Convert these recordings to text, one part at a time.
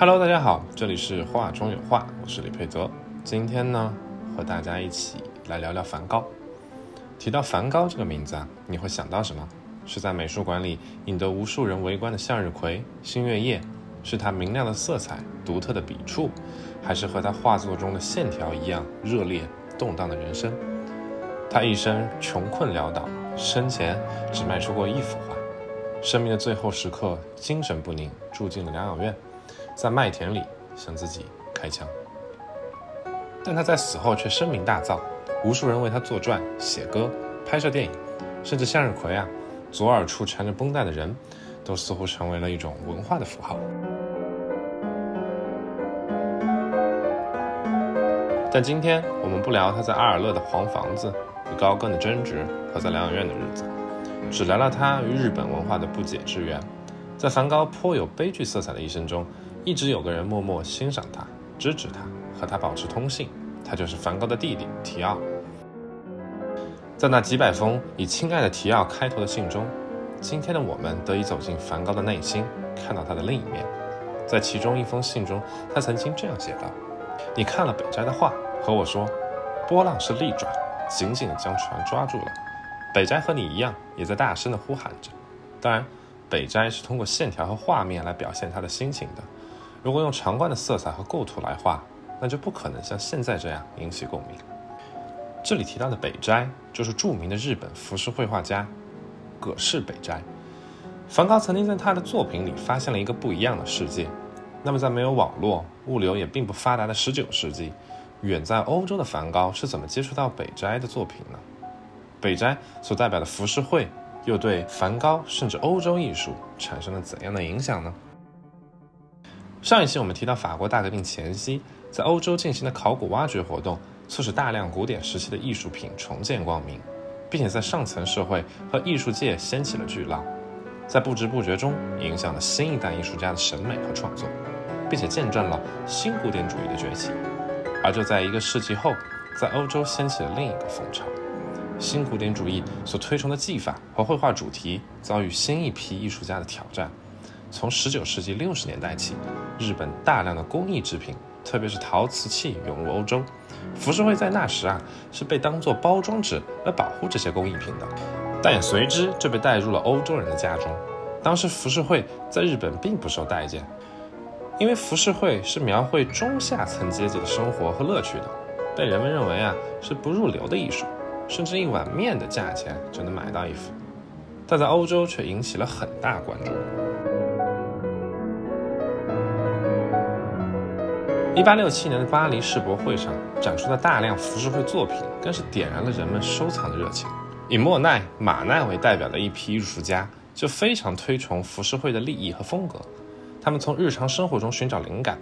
Hello，大家好，这里是画中有画，我是李佩泽。今天呢，和大家一起来聊聊梵高。提到梵高这个名字啊，你会想到什么？是在美术馆里引得无数人围观的向日葵、星月夜，是他明亮的色彩、独特的笔触，还是和他画作中的线条一样热烈动荡的人生？他一生穷困潦倒，生前只卖出过一幅画，生命的最后时刻，精神不宁，住进了疗养院，在麦田里向自己开枪。但他在死后却声名大噪，无数人为他作传、写歌、拍摄电影，甚至向日葵啊，左耳处缠着绷带的人，都似乎成为了一种文化的符号。但今天我们不聊他在阿尔勒的黄房子与高更的争执和在疗养院的日子，只聊聊他与日本文化的不解之缘。在梵高颇有悲剧色彩的一生中，一直有个人默默欣赏他、支持他。和他保持通信，他就是梵高的弟弟提奥。在那几百封以“亲爱的提奥”开头的信中，今天的我们得以走进梵高的内心，看到他的另一面。在其中一封信中，他曾经这样写道：“你看了北斋的画，和我说，波浪是利爪，紧紧地将船抓住了。北斋和你一样，也在大声地呼喊着。当然，北斋是通过线条和画面来表现他的心情的。如果用常惯的色彩和构图来画。”那就不可能像现在这样引起共鸣。这里提到的北斋，就是著名的日本浮世绘画家葛饰北斋。梵高曾经在他的作品里发现了一个不一样的世界。那么，在没有网络、物流也并不发达的19世纪，远在欧洲的梵高是怎么接触到北斋的作品呢？北斋所代表的浮世绘，又对梵高甚至欧洲艺术产生了怎样的影响呢？上一期我们提到法国大革命前夕。在欧洲进行的考古挖掘活动，促使大量古典时期的艺术品重见光明，并且在上层社会和艺术界掀起了巨浪，在不知不觉中影响了新一代艺术家的审美和创作，并且见证了新古典主义的崛起。而就在一个世纪后，在欧洲掀起了另一个风潮，新古典主义所推崇的技法和绘画主题遭遇新一批艺术家的挑战。从19世纪60年代起，日本大量的工艺制品。特别是陶瓷器涌入欧洲，浮世绘在那时啊是被当作包装纸来保护这些工艺品的，但也随之就被带入了欧洲人的家中。当时浮世绘在日本并不受待见，因为浮世绘是描绘中下层阶级的生活和乐趣的，被人们认为啊是不入流的艺术，甚至一碗面的价钱就能买到一幅，但在欧洲却引起了很大关注。一八六七年的巴黎世博会上展出的大量浮世绘作品，更是点燃了人们收藏的热情。以莫奈、马奈为代表的一批艺术家，就非常推崇浮世绘的立意和风格。他们从日常生活中寻找灵感，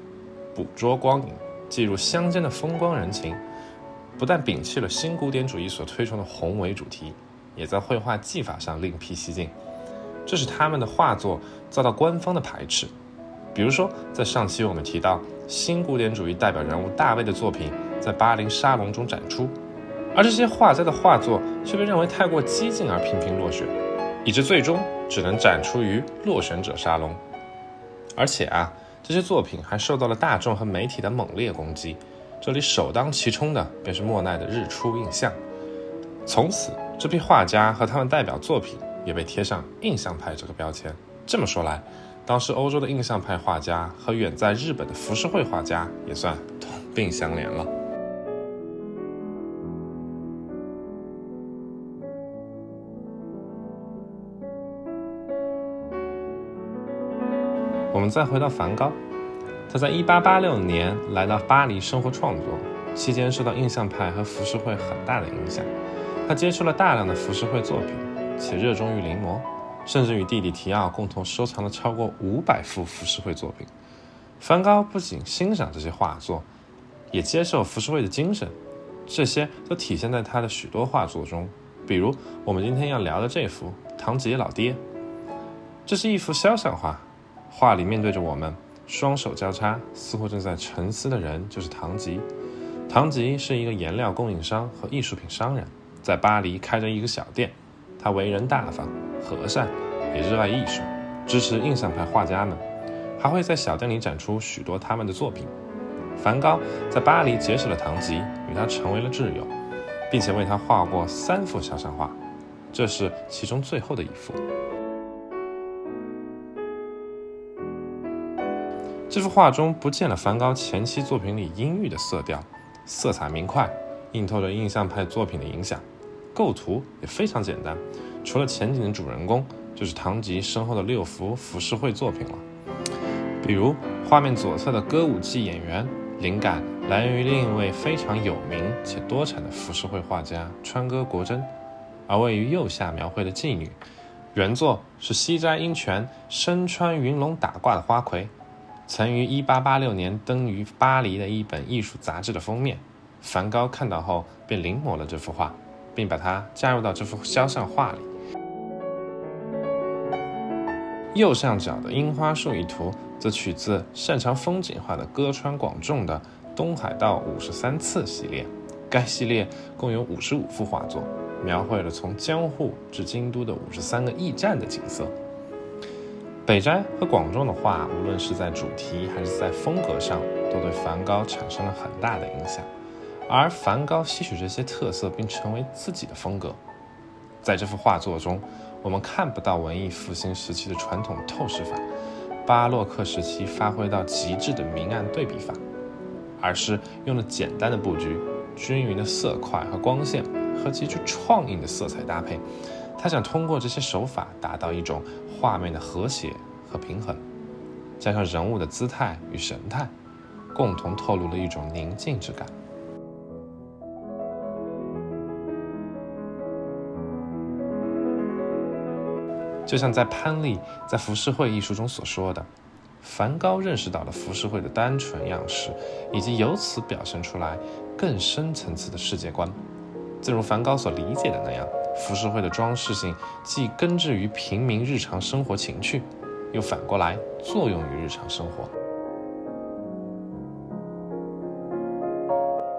捕捉光影，记录乡间的风光人情。不但摒弃了新古典主义所推崇的宏伟主题，也在绘画技法上另辟蹊径。这使他们的画作遭到官方的排斥。比如说，在上期我们提到。新古典主义代表人物大卫的作品在巴黎沙龙中展出，而这些画家的画作却被认为太过激进而频频落选，以致最终只能展出于落选者沙龙。而且啊，这些作品还受到了大众和媒体的猛烈攻击。这里首当其冲的便是莫奈的《日出印象》，从此这批画家和他们代表作品也被贴上印象派这个标签。这么说来，当时欧洲的印象派画家和远在日本的浮世绘画家也算同病相怜了。我们再回到梵高，他在1886年来到巴黎生活创作，期间受到印象派和浮世绘很大的影响，他接触了大量的浮世绘作品，且热衷于临摹。甚至与弟弟提奥共同收藏了超过五百幅浮世绘作品。梵高不仅欣赏这些画作，也接受浮世绘的精神，这些都体现在他的许多画作中。比如我们今天要聊的这幅《唐吉老爹》，这是一幅肖像画，画里面对着我们，双手交叉，似乎正在沉思的人就是唐吉。唐吉是一个颜料供应商和艺术品商人，在巴黎开着一个小店。他为人大方、和善，也热爱艺术，支持印象派画家们。还会在小店里展出许多他们的作品。梵高在巴黎结识了唐吉，与他成为了挚友，并且为他画过三幅肖像画，这是其中最后的一幅。这幅画中不见了梵高前期作品里阴郁的色调，色彩明快，映透着印象派作品的影响。构图也非常简单，除了前景的主人公，就是唐吉身后的六幅浮世绘作品了。比如画面左侧的歌舞伎演员，灵感来源于另一位非常有名且多产的浮世绘画家川歌国真；而位于右下描绘的妓女，原作是西斋英泉身穿云龙打卦的花魁。曾于1886年登于巴黎的一本艺术杂志的封面，梵高看到后便临摹了这幅画，并把它加入到这幅肖像画里。右上角的樱花树一图则取自擅长风景画的歌川广重的《东海道五十三次》系列，该系列共有五十五幅画作，描绘了从江户至京都的五十三个驿站的景色。北斋和广重的画，无论是在主题还是在风格上，都对梵高产生了很大的影响。而梵高吸取这些特色，并成为自己的风格。在这幅画作中，我们看不到文艺复兴时期的传统透视法，巴洛克时期发挥到极致的明暗对比法，而是用了简单的布局、均匀的色块和光线和极具创意的色彩搭配。他想通过这些手法达到一种画面的和谐和平衡，加上人物的姿态与神态，共同透露了一种宁静之感。就像在潘丽在浮世绘一书中所说的，梵高认识到了浮世绘的单纯样式，以及由此表现出来更深层次的世界观。正如梵高所理解的那样。浮世绘的装饰性既根植于平民日常生活情趣，又反过来作用于日常生活。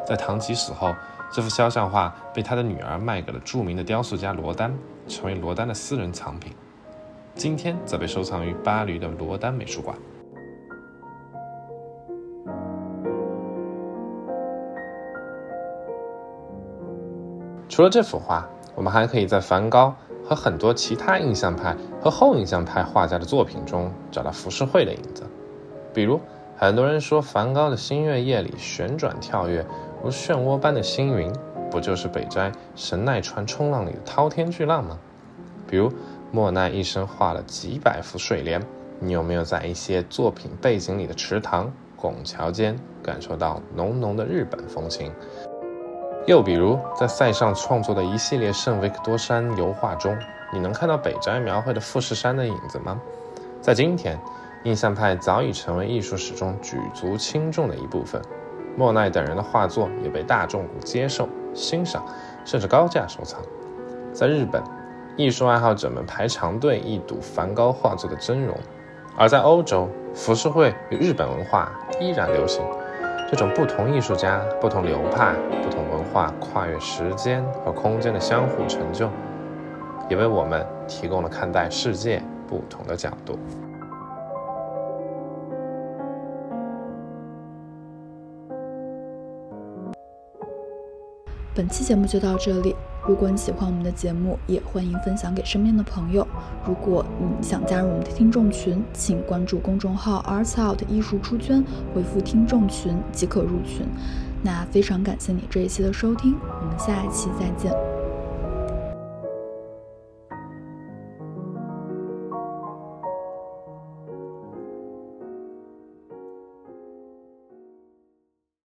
在唐吉死后，这幅肖像画被他的女儿卖给了著名的雕塑家罗丹，成为罗丹的私人藏品。今天则被收藏于巴黎的罗丹美术馆。除了这幅画。我们还可以在梵高和很多其他印象派和后印象派画家的作品中找到浮世绘的影子，比如很多人说梵高的《星月夜》里旋转跳跃如漩涡般的星云，不就是北斋《神奈川冲浪》里的滔天巨浪吗？比如莫奈一生画了几百幅睡莲，你有没有在一些作品背景里的池塘、拱桥间感受到浓浓的日本风情？又比如，在塞尚创作的一系列圣维克多山油画中，你能看到北斋描绘的富士山的影子吗？在今天，印象派早已成为艺术史中举足轻重的一部分。莫奈等人的画作也被大众接受、欣赏，甚至高价收藏。在日本，艺术爱好者们排长队一睹梵高画作的真容；而在欧洲，浮世绘与日本文化依然流行。这种不同艺术家、不同流派、不同文化跨越时间和空间的相互成就，也为我们提供了看待世界不同的角度。本期节目就到这里。如果你喜欢我们的节目，也欢迎分享给身边的朋友。如果你想加入我们的听众群，请关注公众号 Arts Out 艺术出圈，回复“听众群”即可入群。那非常感谢你这一期的收听，我们下一期再见。